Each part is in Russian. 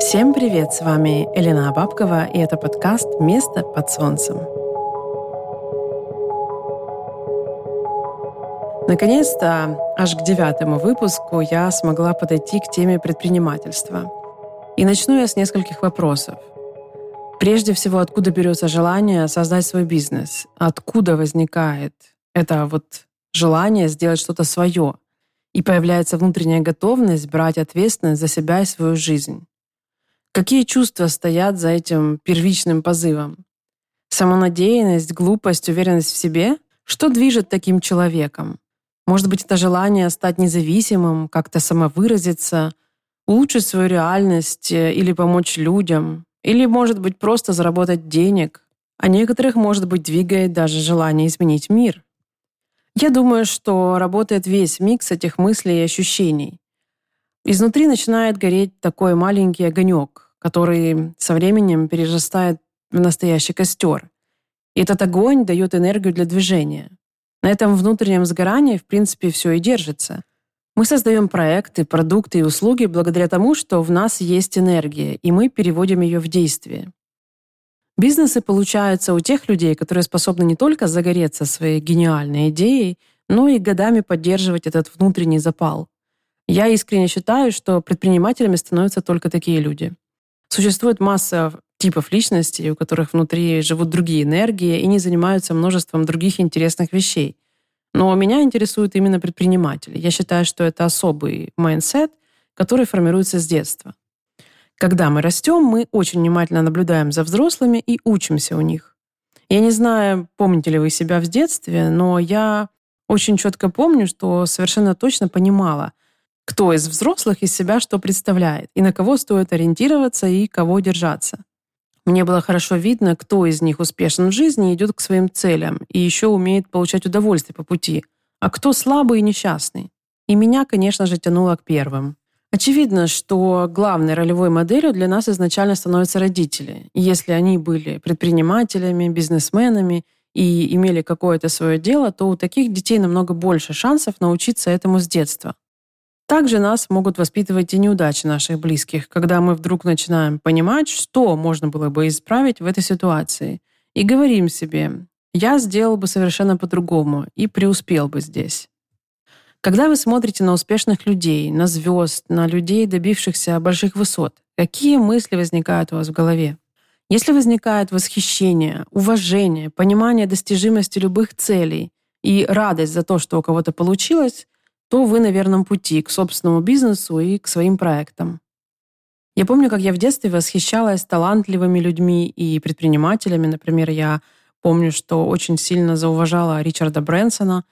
Всем привет, с вами Елена Бабкова, и это подкаст «Место под солнцем». Наконец-то, аж к девятому выпуску я смогла подойти к теме предпринимательства. И начну я с нескольких вопросов. Прежде всего, откуда берется желание создать свой бизнес? Откуда возникает это вот желание сделать что-то свое? И появляется внутренняя готовность брать ответственность за себя и свою жизнь. Какие чувства стоят за этим первичным позывом? Самонадеянность, глупость, уверенность в себе? Что движет таким человеком? Может быть, это желание стать независимым, как-то самовыразиться, улучшить свою реальность э, или помочь людям. Или, может быть, просто заработать денег. А некоторых, может быть, двигает даже желание изменить мир. Я думаю, что работает весь микс этих мыслей и ощущений. Изнутри начинает гореть такой маленький огонек, который со временем перерастает в настоящий костер. И этот огонь дает энергию для движения. На этом внутреннем сгорании, в принципе, все и держится. Мы создаем проекты, продукты и услуги благодаря тому, что в нас есть энергия, и мы переводим ее в действие. Бизнесы получаются у тех людей, которые способны не только загореться своей гениальной идеей, но и годами поддерживать этот внутренний запал. Я искренне считаю, что предпринимателями становятся только такие люди. Существует масса типов личностей, у которых внутри живут другие энергии и они занимаются множеством других интересных вещей. Но меня интересуют именно предприниматели. Я считаю, что это особый mindset, который формируется с детства. Когда мы растем, мы очень внимательно наблюдаем за взрослыми и учимся у них. Я не знаю, помните ли вы себя в детстве, но я очень четко помню, что совершенно точно понимала, кто из взрослых из себя что представляет, и на кого стоит ориентироваться и кого держаться. Мне было хорошо видно, кто из них успешен в жизни и идет к своим целям, и еще умеет получать удовольствие по пути, а кто слабый и несчастный. И меня, конечно же, тянуло к первым. Очевидно, что главной ролевой моделью для нас изначально становятся родители. Если они были предпринимателями, бизнесменами и имели какое-то свое дело, то у таких детей намного больше шансов научиться этому с детства. Также нас могут воспитывать и неудачи наших близких, когда мы вдруг начинаем понимать, что можно было бы исправить в этой ситуации. И говорим себе, я сделал бы совершенно по-другому и преуспел бы здесь. Когда вы смотрите на успешных людей, на звезд, на людей, добившихся больших высот, какие мысли возникают у вас в голове? Если возникает восхищение, уважение, понимание достижимости любых целей и радость за то, что у кого-то получилось, то вы на верном пути к собственному бизнесу и к своим проектам. Я помню, как я в детстве восхищалась талантливыми людьми и предпринимателями. Например, я помню, что очень сильно зауважала Ричарда Брэнсона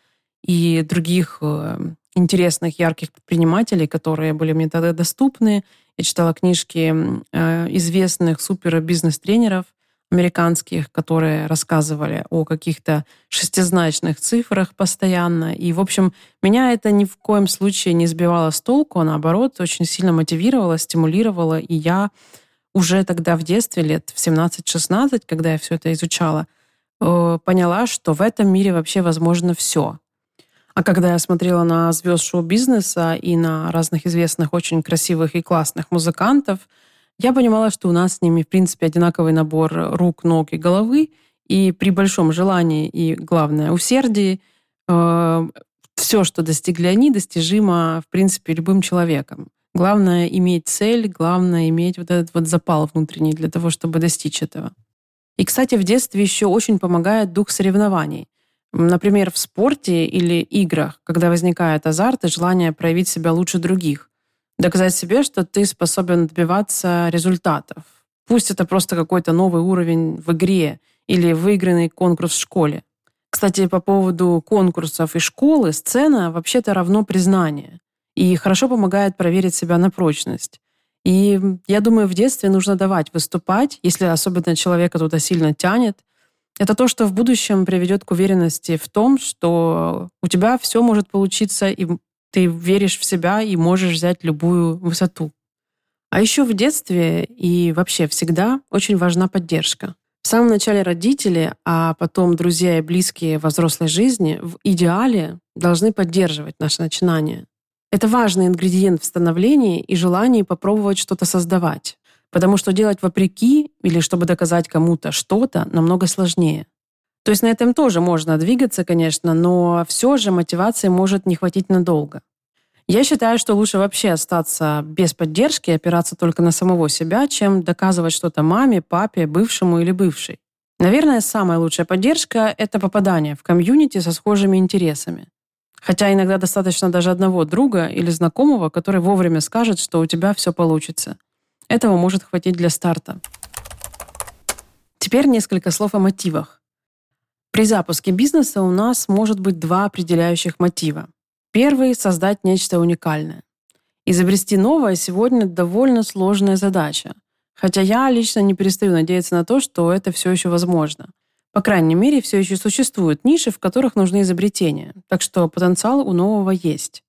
и других э, интересных, ярких предпринимателей, которые были мне тогда доступны. Я читала книжки э, известных супер бизнес-тренеров, американских, которые рассказывали о каких-то шестизначных цифрах постоянно. И, в общем, меня это ни в коем случае не сбивало с толку, а наоборот, очень сильно мотивировало, стимулировало. И я уже тогда в детстве, лет в 17-16, когда я все это изучала, э, поняла, что в этом мире вообще возможно все. А когда я смотрела на звезд шоу-бизнеса и на разных известных, очень красивых и классных музыкантов – я понимала, что у нас с ними, в принципе, одинаковый набор рук, ног и головы, и при большом желании и, главное, усердии э, все, что достигли они, достижимо, в принципе, любым человеком. Главное иметь цель, главное иметь вот этот вот запал внутренний для того, чтобы достичь этого. И, кстати, в детстве еще очень помогает дух соревнований. Например, в спорте или играх, когда возникает азарт и желание проявить себя лучше других доказать себе, что ты способен добиваться результатов. Пусть это просто какой-то новый уровень в игре или выигранный конкурс в школе. Кстати, по поводу конкурсов и школы, сцена вообще-то равно признание. И хорошо помогает проверить себя на прочность. И я думаю, в детстве нужно давать выступать, если особенно человека туда сильно тянет. Это то, что в будущем приведет к уверенности в том, что у тебя все может получиться, и ты веришь в себя и можешь взять любую высоту. А еще в детстве и вообще всегда очень важна поддержка. В самом начале родители, а потом друзья и близкие во взрослой жизни в идеале должны поддерживать наше начинание. Это важный ингредиент в становлении и желании попробовать что-то создавать. Потому что делать вопреки или чтобы доказать кому-то что-то намного сложнее. То есть на этом тоже можно двигаться, конечно, но все же мотивации может не хватить надолго. Я считаю, что лучше вообще остаться без поддержки и опираться только на самого себя, чем доказывать что-то маме, папе, бывшему или бывшей. Наверное, самая лучшая поддержка — это попадание в комьюнити со схожими интересами. Хотя иногда достаточно даже одного друга или знакомого, который вовремя скажет, что у тебя все получится. Этого может хватить для старта. Теперь несколько слов о мотивах. При запуске бизнеса у нас может быть два определяющих мотива. Первый — создать нечто уникальное. Изобрести новое сегодня довольно сложная задача. Хотя я лично не перестаю надеяться на то, что это все еще возможно. По крайней мере, все еще существуют ниши, в которых нужны изобретения. Так что потенциал у нового есть.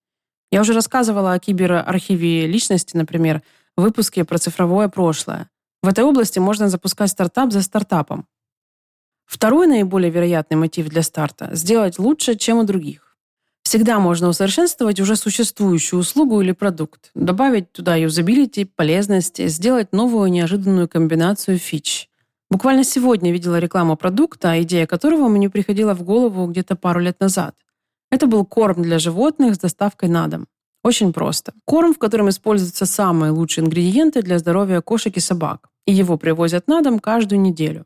Я уже рассказывала о киберархиве личности, например, в выпуске про цифровое прошлое. В этой области можно запускать стартап за стартапом. Второй наиболее вероятный мотив для старта – сделать лучше, чем у других. Всегда можно усовершенствовать уже существующую услугу или продукт, добавить туда юзабилити, полезность, сделать новую неожиданную комбинацию фич. Буквально сегодня видела рекламу продукта, идея которого мне приходила в голову где-то пару лет назад. Это был корм для животных с доставкой на дом. Очень просто. Корм, в котором используются самые лучшие ингредиенты для здоровья кошек и собак. И его привозят на дом каждую неделю.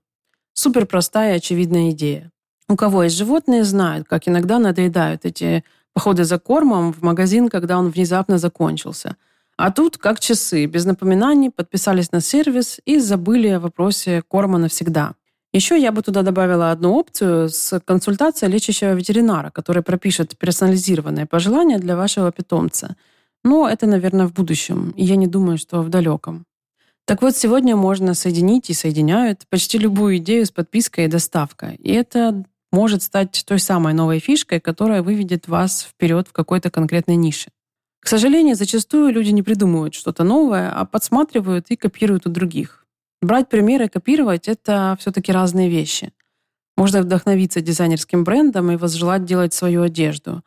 Супер простая и очевидная идея. У кого есть животные, знают, как иногда надоедают эти походы за кормом в магазин, когда он внезапно закончился. А тут, как часы, без напоминаний, подписались на сервис и забыли о вопросе корма навсегда. Еще я бы туда добавила одну опцию с консультацией лечащего ветеринара, который пропишет персонализированные пожелания для вашего питомца. Но это, наверное, в будущем, и я не думаю, что в далеком. Так вот, сегодня можно соединить и соединяют почти любую идею с подпиской и доставкой. И это может стать той самой новой фишкой, которая выведет вас вперед в какой-то конкретной нише. К сожалению, зачастую люди не придумывают что-то новое, а подсматривают и копируют у других. Брать примеры и копировать — это все-таки разные вещи. Можно вдохновиться дизайнерским брендом и возжелать делать свою одежду.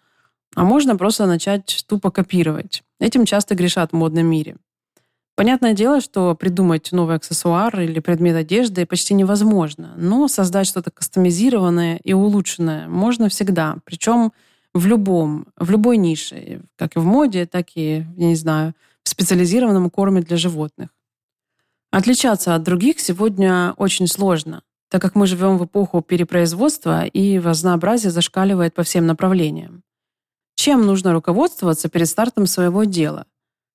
А можно просто начать тупо копировать. Этим часто грешат в модном мире. Понятное дело, что придумать новый аксессуар или предмет одежды почти невозможно, но создать что-то кастомизированное и улучшенное можно всегда, причем в любом, в любой нише, как и в моде, так и, я не знаю, в специализированном корме для животных. Отличаться от других сегодня очень сложно, так как мы живем в эпоху перепроизводства и разнообразие зашкаливает по всем направлениям. Чем нужно руководствоваться перед стартом своего дела?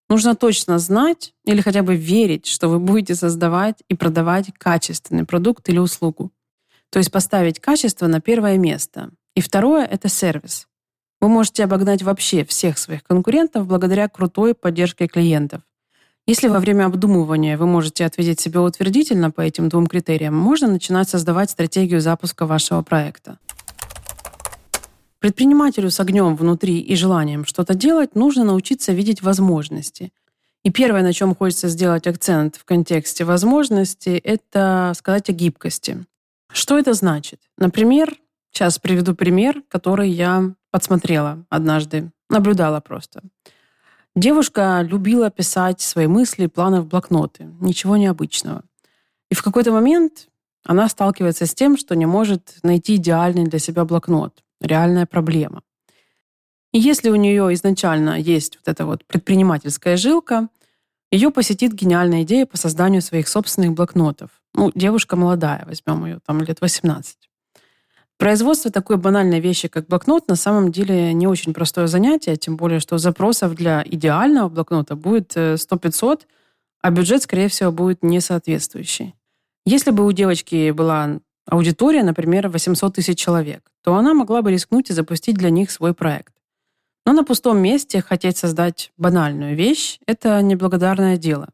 Нужно точно знать или хотя бы верить, что вы будете создавать и продавать качественный продукт или услугу. То есть поставить качество на первое место. И второе — это сервис. Вы можете обогнать вообще всех своих конкурентов благодаря крутой поддержке клиентов. Если во время обдумывания вы можете ответить себе утвердительно по этим двум критериям, можно начинать создавать стратегию запуска вашего проекта. Предпринимателю с огнем внутри и желанием что-то делать нужно научиться видеть возможности. И первое, на чем хочется сделать акцент в контексте возможностей, это сказать о гибкости. Что это значит? Например, сейчас приведу пример, который я подсмотрела однажды, наблюдала просто. Девушка любила писать свои мысли и планы в блокноты. Ничего необычного. И в какой-то момент она сталкивается с тем, что не может найти идеальный для себя блокнот реальная проблема. И если у нее изначально есть вот эта вот предпринимательская жилка, ее посетит гениальная идея по созданию своих собственных блокнотов. Ну, девушка молодая, возьмем ее, там лет 18. Производство такой банальной вещи, как блокнот, на самом деле не очень простое занятие, тем более, что запросов для идеального блокнота будет 100-500, э, а бюджет, скорее всего, будет несоответствующий. Если бы у девочки была аудитория, например, 800 тысяч человек, то она могла бы рискнуть и запустить для них свой проект. Но на пустом месте хотеть создать банальную вещь – это неблагодарное дело.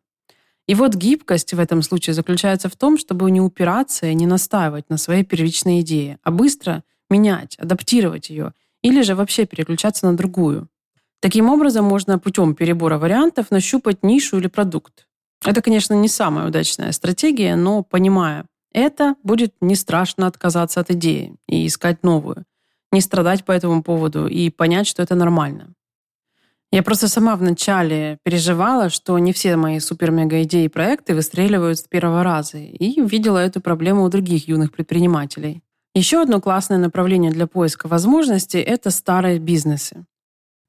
И вот гибкость в этом случае заключается в том, чтобы не упираться и не настаивать на своей первичной идее, а быстро менять, адаптировать ее или же вообще переключаться на другую. Таким образом, можно путем перебора вариантов нащупать нишу или продукт. Это, конечно, не самая удачная стратегия, но понимая, это будет не страшно отказаться от идеи и искать новую, не страдать по этому поводу и понять, что это нормально. Я просто сама вначале переживала, что не все мои супер-мега-идеи и проекты выстреливают с первого раза, и видела эту проблему у других юных предпринимателей. Еще одно классное направление для поиска возможностей – это старые бизнесы.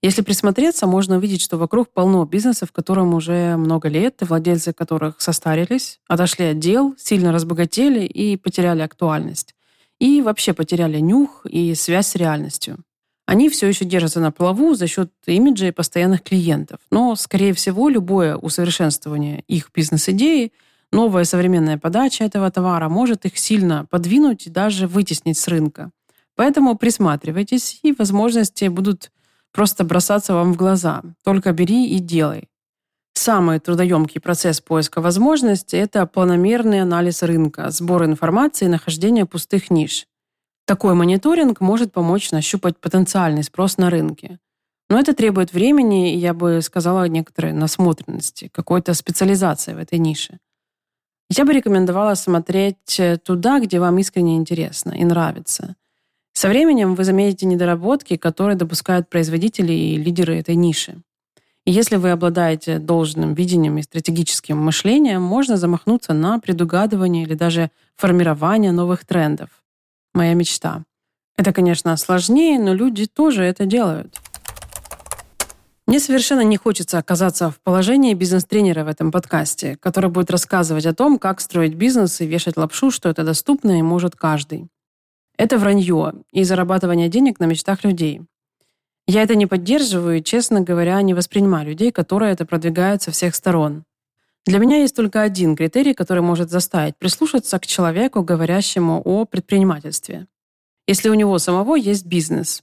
Если присмотреться, можно увидеть, что вокруг полно бизнесов, которым уже много лет, и владельцы которых состарились, отошли от дел, сильно разбогатели и потеряли актуальность. И вообще потеряли нюх и связь с реальностью. Они все еще держатся на плаву за счет имиджа и постоянных клиентов. Но, скорее всего, любое усовершенствование их бизнес-идеи, новая современная подача этого товара может их сильно подвинуть и даже вытеснить с рынка. Поэтому присматривайтесь, и возможности будут просто бросаться вам в глаза. Только бери и делай. Самый трудоемкий процесс поиска возможностей – это планомерный анализ рынка, сбор информации и нахождение пустых ниш. Такой мониторинг может помочь нащупать потенциальный спрос на рынке. Но это требует времени и, я бы сказала, некоторой насмотренности, какой-то специализации в этой нише. Я бы рекомендовала смотреть туда, где вам искренне интересно и нравится – со временем вы заметите недоработки, которые допускают производители и лидеры этой ниши. И если вы обладаете должным видением и стратегическим мышлением, можно замахнуться на предугадывание или даже формирование новых трендов. Моя мечта. Это, конечно, сложнее, но люди тоже это делают. Мне совершенно не хочется оказаться в положении бизнес-тренера в этом подкасте, который будет рассказывать о том, как строить бизнес и вешать лапшу, что это доступно и может каждый. Это вранье и зарабатывание денег на мечтах людей. Я это не поддерживаю и, честно говоря, не воспринимаю людей, которые это продвигают со всех сторон. Для меня есть только один критерий, который может заставить прислушаться к человеку, говорящему о предпринимательстве. Если у него самого есть бизнес.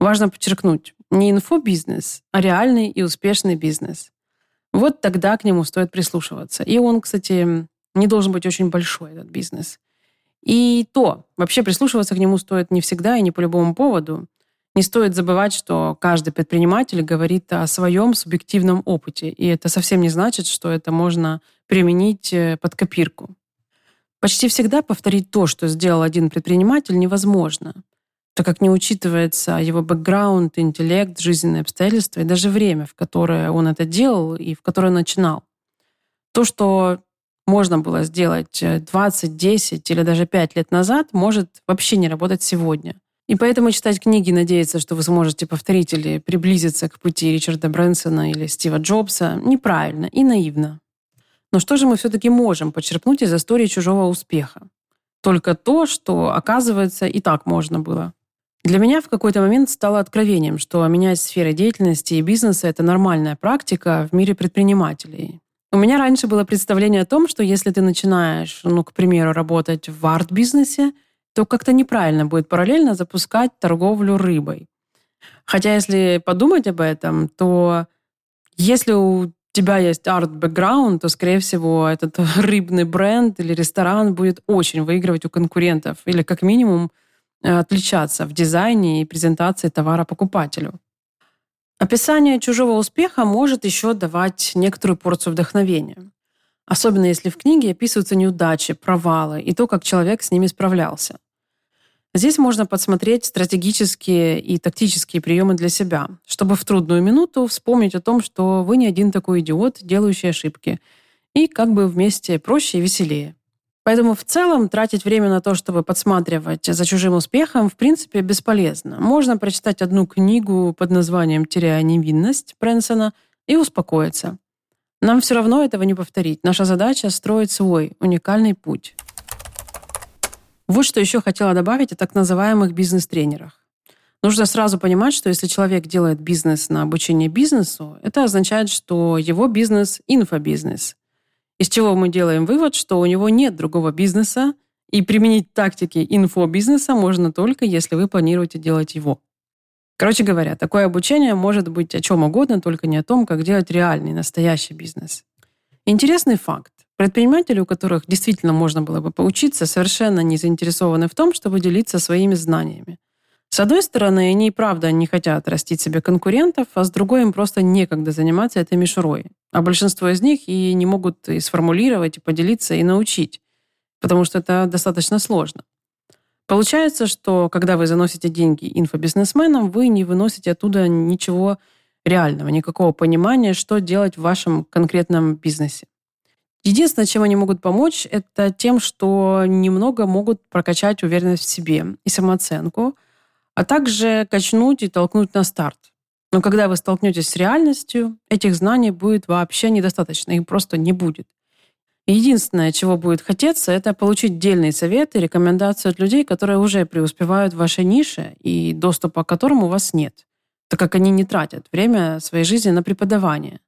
Важно подчеркнуть, не инфобизнес, а реальный и успешный бизнес. Вот тогда к нему стоит прислушиваться. И он, кстати, не должен быть очень большой, этот бизнес. И то, вообще прислушиваться к нему стоит не всегда и не по любому поводу. Не стоит забывать, что каждый предприниматель говорит о своем субъективном опыте, и это совсем не значит, что это можно применить э, под копирку. Почти всегда повторить то, что сделал один предприниматель, невозможно, так как не учитывается его бэкграунд, интеллект, жизненные обстоятельства и даже время, в которое он это делал и в которое начинал. То, что можно было сделать 20, э, 10 или даже 5 лет назад, может вообще не работать сегодня. И поэтому читать книги надеяться, что вы сможете повторить или приблизиться к пути Ричарда Брэнсона или Стива Джобса, неправильно и наивно. Но что же мы все-таки можем почерпнуть из истории чужого успеха? Только то, что, оказывается, и так можно было. Для меня в какой-то момент стало откровением, что менять сферы деятельности и бизнеса – это нормальная практика в мире предпринимателей. У меня раньше было представление о том, что если ты начинаешь, ну, к примеру, работать в арт-бизнесе, то как-то неправильно будет параллельно запускать торговлю рыбой. Хотя если подумать об этом, то если у тебя есть арт-бэкграунд, то, скорее всего, этот рыбный бренд или ресторан будет очень выигрывать у конкурентов или как минимум э, отличаться в дизайне и презентации товара покупателю. Описание чужого успеха может еще давать некоторую порцию вдохновения. Особенно если в книге описываются неудачи, провалы и то, как человек с ними справлялся. Здесь можно подсмотреть стратегические и тактические приемы для себя, чтобы в трудную минуту вспомнить о том, что вы не один такой идиот, делающий ошибки, и как бы вместе проще и веселее. Поэтому в целом тратить время на то, чтобы подсматривать за чужим успехом, в принципе, бесполезно. Можно прочитать одну книгу под названием «Теряя невинность» Брэнсона и успокоиться. Нам все равно этого не повторить. Наша задача — строить свой уникальный путь. Вот что еще хотела добавить о так называемых бизнес-тренерах. Нужно сразу понимать, что если человек делает бизнес на обучение бизнесу, это означает, что его бизнес – инфобизнес. Из чего мы делаем вывод, что у него нет другого бизнеса, и применить тактики инфобизнеса можно только, если вы планируете делать его. Короче говоря, такое обучение может быть о чем угодно, только не о том, как делать реальный, настоящий бизнес. Интересный факт. Предприниматели, у которых действительно можно было бы поучиться, совершенно не заинтересованы в том, чтобы делиться своими знаниями. С одной стороны, они и правда не хотят растить себе конкурентов, а с другой им просто некогда заниматься этой мишурой. А большинство из них и не могут и сформулировать, и поделиться, и научить, потому что это достаточно сложно. Получается, что когда вы заносите деньги инфобизнесменам, вы не выносите оттуда ничего реального, никакого понимания, что делать в вашем конкретном бизнесе. Единственное, чем они могут помочь, это тем, что немного могут прокачать уверенность в себе и самооценку, а также качнуть и толкнуть на старт. Но когда вы столкнетесь с реальностью, этих знаний будет вообще недостаточно, их просто не будет. Единственное, чего будет хотеться, это получить дельные советы, рекомендации от людей, которые уже преуспевают в вашей нише и доступа к которым у вас нет, так как они не тратят время своей жизни на преподавание.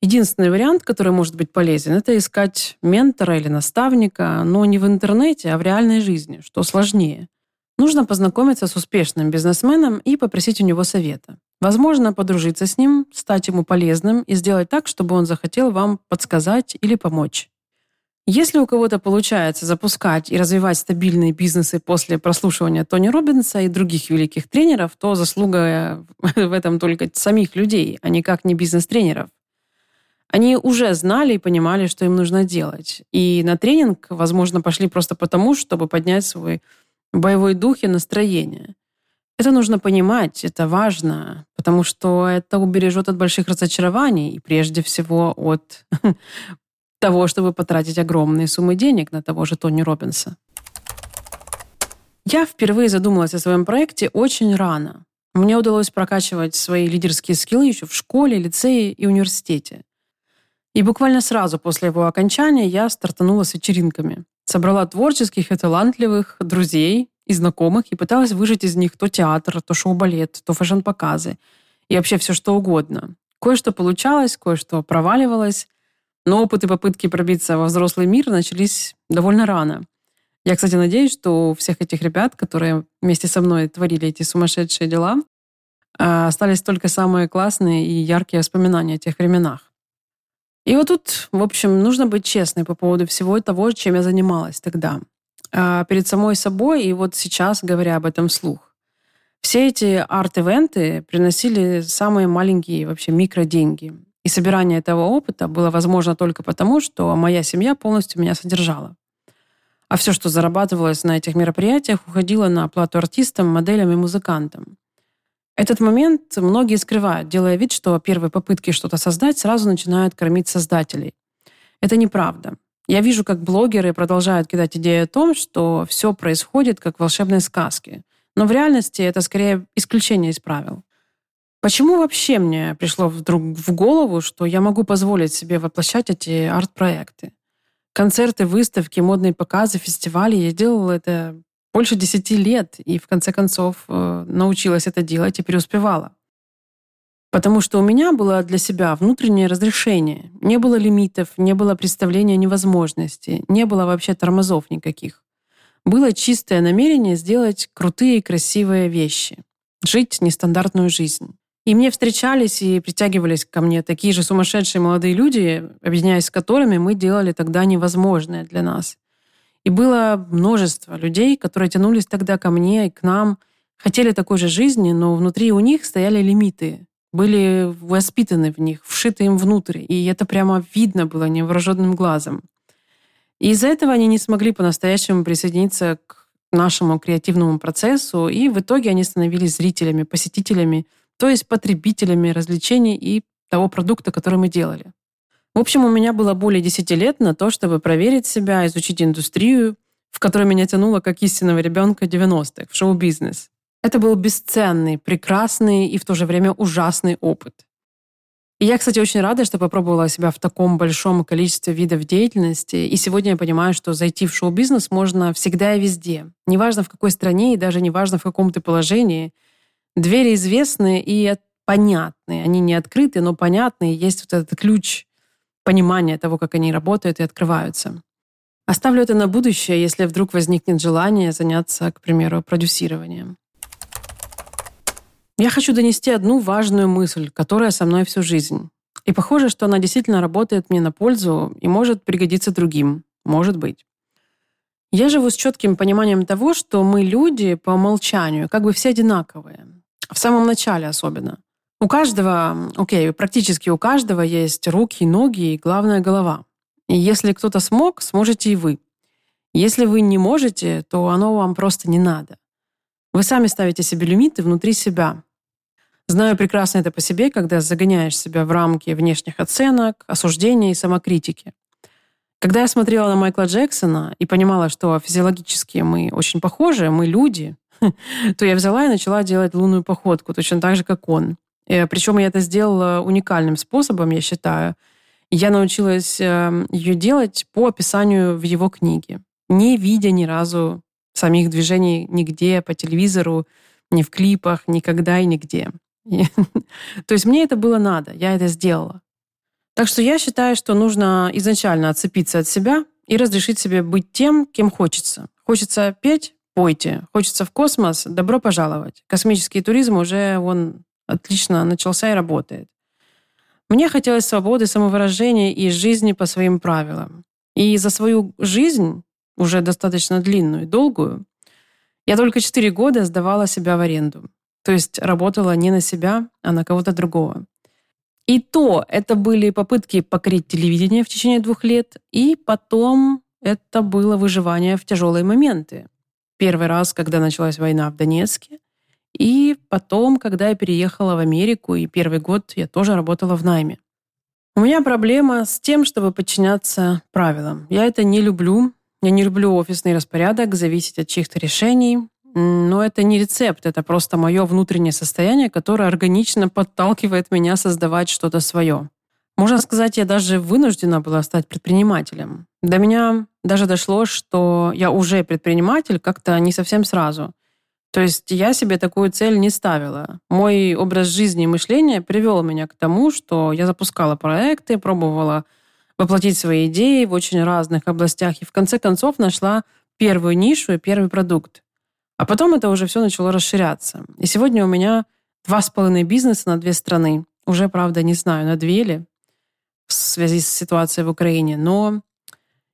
Единственный вариант, который может быть полезен, это искать ментора или наставника, но не в интернете, а в реальной жизни, что сложнее. Нужно познакомиться с успешным бизнесменом и попросить у него совета. Возможно, подружиться с ним, стать ему полезным и сделать так, чтобы он захотел вам подсказать или помочь. Если у кого-то получается запускать и развивать стабильные бизнесы после прослушивания Тони Робинса и других великих тренеров, то заслуга в этом только самих людей, а никак не бизнес-тренеров. Они уже знали и понимали, что им нужно делать. И на тренинг, возможно, пошли просто потому, чтобы поднять свой боевой дух и настроение. Это нужно понимать, это важно, потому что это убережет от больших разочарований и прежде всего от того, чтобы потратить огромные суммы денег на того же Тони Робинса. Я впервые задумалась о своем проекте очень рано. Мне удалось прокачивать свои лидерские скиллы еще в школе, лицее и университете. И буквально сразу после его окончания я стартанула с вечеринками. Собрала творческих и талантливых друзей, и знакомых и пыталась выжить из них то театр, то шоу-балет, то фэшн-показы и вообще все что угодно. Кое-что получалось, кое-что проваливалось, но опыт и попытки пробиться во взрослый мир начались довольно рано. Я, кстати, надеюсь, что у всех этих ребят, которые вместе со мной творили эти сумасшедшие дела, а, остались только самые классные и яркие воспоминания о тех временах. И вот тут, в общем, нужно быть честной по поводу всего того, чем я занималась тогда. А, перед самой собой, и вот сейчас, говоря об этом вслух. Все эти арт-ивенты приносили самые маленькие вообще микроденьги. И собирание этого опыта было возможно только потому, что моя семья полностью меня содержала. А все, что зарабатывалось на этих мероприятиях, уходило на оплату артистам, моделям и музыкантам. Этот момент многие скрывают, делая вид, что первые попытки что-то создать сразу начинают кормить создателей. Это неправда. Я вижу, как блогеры продолжают кидать идею о том, что все происходит как в волшебной сказке. Но в реальности это скорее исключение из правил. Почему вообще мне пришло вдруг в голову, что я могу позволить себе воплощать эти арт-проекты? Концерты, выставки, модные показы, фестивали. Я делала это больше десяти лет и в конце концов э, научилась это делать и преуспевала. Потому что у меня было для себя внутреннее разрешение. Не было лимитов, не было представления невозможности, не было вообще тормозов никаких. Было чистое намерение сделать крутые и красивые вещи. Жить нестандартную жизнь. И мне встречались и притягивались ко мне такие же сумасшедшие молодые люди, объединяясь с которыми мы делали тогда невозможное для нас. И было множество людей, которые тянулись тогда ко мне и к нам, хотели такой же жизни, но внутри у них стояли лимиты, были воспитаны в них, вшиты им внутрь. И это прямо видно было невооруженным глазом. И из-за этого они не смогли по-настоящему присоединиться к нашему креативному процессу, и в итоге они становились зрителями, посетителями, то есть потребителями развлечений и того продукта, который мы делали. В общем, у меня было более 10 лет на то, чтобы проверить себя, изучить индустрию, в которой меня тянуло как истинного ребенка 90-х, в шоу-бизнес. Это был бесценный, прекрасный и в то же время ужасный опыт. И я, кстати, очень рада, что попробовала себя в таком большом количестве видов деятельности. И сегодня я понимаю, что зайти в шоу-бизнес можно всегда и везде. Неважно, в какой стране и даже неважно, в каком ты положении. Двери известны и понятны. Они не открыты, но понятны. есть вот этот ключ понимания того, как они работают и открываются. Оставлю это на будущее, если вдруг возникнет желание заняться, к примеру, продюсированием. Я хочу донести одну важную мысль, которая со мной всю жизнь. И похоже, что она действительно работает мне на пользу и может пригодиться другим. Может быть. Я живу с четким пониманием того, что мы люди по умолчанию, как бы все одинаковые. В самом начале особенно. У каждого, окей, okay, практически у каждого есть руки, ноги и, главная голова. И если кто-то смог, сможете и вы. Если вы не можете, то оно вам просто не надо. Вы сами ставите себе лимиты внутри себя. Знаю прекрасно это по себе, когда загоняешь себя в рамки внешних оценок, осуждения и самокритики. Когда я смотрела на Майкла Джексона и понимала, что физиологически мы очень похожи, мы люди, то я взяла и начала делать лунную походку, точно так же, как он. Э, Причем я это сделала уникальным способом, я считаю. Я научилась эм, ее делать по описанию в его книге, не видя ни разу самих движений нигде, по телевизору, ни в клипах, никогда и нигде. То есть мне это было надо, я это сделала. Так что я считаю, что нужно изначально отцепиться от себя и разрешить себе быть тем, кем хочется. Хочется петь? Пойте. Хочется в космос? Добро пожаловать. Космический туризм уже он отлично начался и работает. Мне хотелось свободы самовыражения и жизни по своим правилам. И за свою жизнь, уже достаточно длинную и долгую, я только 4 года сдавала себя в аренду. То есть работала не на себя, а на кого-то другого. И то это были попытки покорить телевидение в течение двух лет, и потом это было выживание в тяжелые моменты. Первый раз, когда началась война в Донецке, и потом, когда я переехала в Америку, и первый год я тоже работала в найме. У меня проблема с тем, чтобы подчиняться правилам. Я это не люблю. Я не люблю офисный распорядок, зависеть от чьих-то решений. Но это не рецепт, это просто мое внутреннее состояние, которое органично подталкивает меня создавать что-то свое. Можно сказать, я даже вынуждена была стать предпринимателем. До меня даже дошло, что я уже предприниматель как-то не совсем сразу. То есть я себе такую цель не ставила. Мой образ жизни и мышления привел меня к тому, что я запускала проекты, пробовала воплотить свои идеи в очень разных областях и в конце концов нашла первую нишу и первый продукт. А потом это уже все начало расширяться. И сегодня у меня два с половиной бизнеса на две страны. Уже, правда, не знаю, на две ли в связи с ситуацией в Украине, но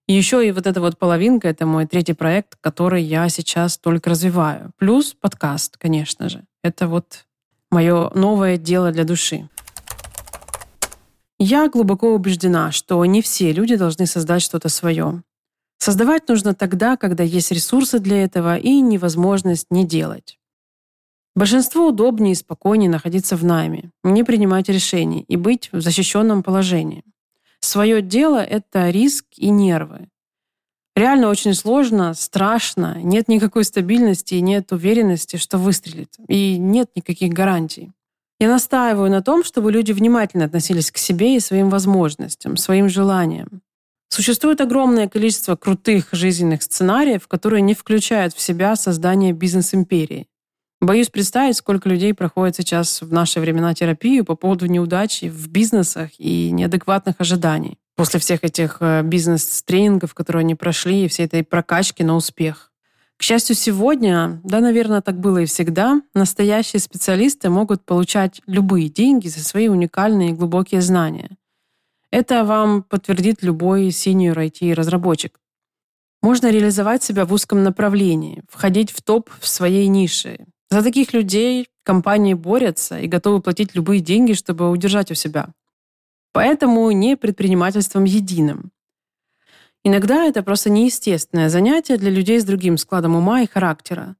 еще и вот эта вот половинка — это мой третий проект, который я сейчас только развиваю. Плюс подкаст, конечно же. Это вот мое новое дело для души. Я глубоко убеждена, что не все люди должны создать что-то свое. Создавать нужно тогда, когда есть ресурсы для этого и невозможность не делать. Большинству удобнее и спокойнее находиться в найме, не принимать решений и быть в защищенном положении. Свое дело — это риск и нервы. Реально очень сложно, страшно, нет никакой стабильности и нет уверенности, что выстрелит. И нет никаких гарантий. Я настаиваю на том, чтобы люди внимательно относились к себе и своим возможностям, своим желаниям. Существует огромное количество крутых жизненных сценариев, которые не включают в себя создание бизнес-империи. Боюсь представить, сколько людей проходит сейчас в наши времена терапию по поводу неудачи в бизнесах и неадекватных ожиданий. После всех этих э, бизнес-тренингов, которые они прошли, и всей этой прокачки на успех. К счастью, сегодня, да, наверное, так было и всегда, настоящие специалисты могут получать любые деньги за свои уникальные и глубокие знания. Это вам подтвердит любой senior IT-разработчик. Можно реализовать себя в узком направлении, входить в топ в своей нише, за таких людей компании борются и готовы платить любые деньги, чтобы удержать у себя. Поэтому не предпринимательством единым. Иногда это просто неестественное занятие для людей с другим складом ума и характера.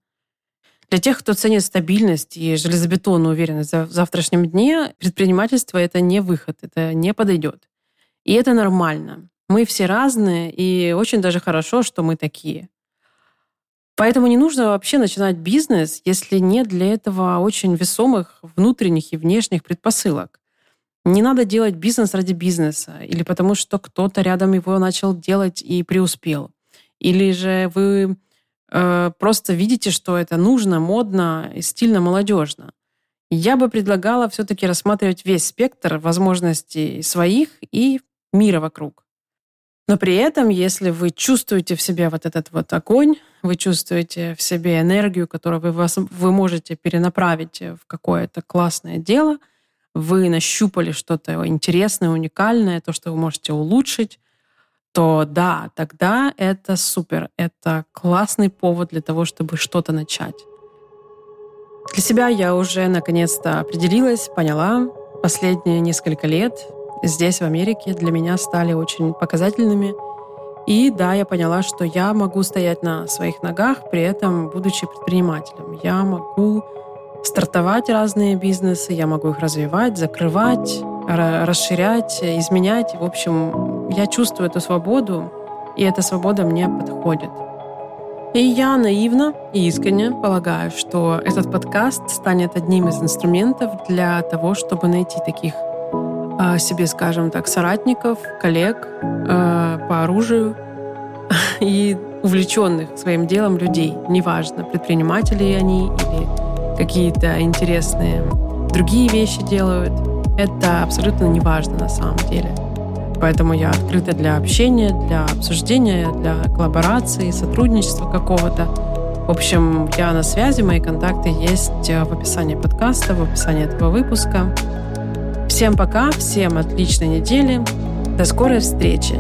Для тех, кто ценит стабильность и железобетонную уверенность в завтрашнем дне, предпринимательство — это не выход, это не подойдет. И это нормально. Мы все разные, и очень даже хорошо, что мы такие. Поэтому не нужно вообще начинать бизнес, если нет для этого очень весомых внутренних и внешних предпосылок. Не надо делать бизнес ради бизнеса или потому, что кто-то рядом его начал делать и преуспел. Или же вы э, просто видите, что это нужно, модно и стильно молодежно. Я бы предлагала все-таки рассматривать весь спектр возможностей своих и мира вокруг. Но при этом, если вы чувствуете в себе вот этот вот огонь, вы чувствуете в себе энергию, которую вы, вас, вы можете перенаправить в какое-то классное дело, вы нащупали что-то интересное, уникальное, то, что вы можете улучшить, то да, тогда это супер. Это классный повод для того, чтобы что-то начать. Для себя я уже наконец-то определилась, поняла. Последние несколько лет здесь, в Америке, для меня стали очень показательными. И да, я поняла, что я могу стоять на своих ногах, при этом будучи предпринимателем. Я могу стартовать разные бизнесы, я могу их развивать, закрывать, расширять, изменять. В общем, я чувствую эту свободу, и эта свобода мне подходит. И я наивно и искренне полагаю, что этот подкаст станет одним из инструментов для того, чтобы найти таких себе, скажем так, соратников, коллег а, по оружию и увлеченных своим делом людей. Неважно, предприниматели они или какие-то интересные другие вещи делают. Это абсолютно неважно на самом деле. Поэтому я открыта для общения, для обсуждения, для коллаборации, сотрудничества какого-то. В общем, я на связи, мои контакты есть в описании подкаста, в описании этого выпуска. Всем пока, всем отличной недели. До скорой встречи.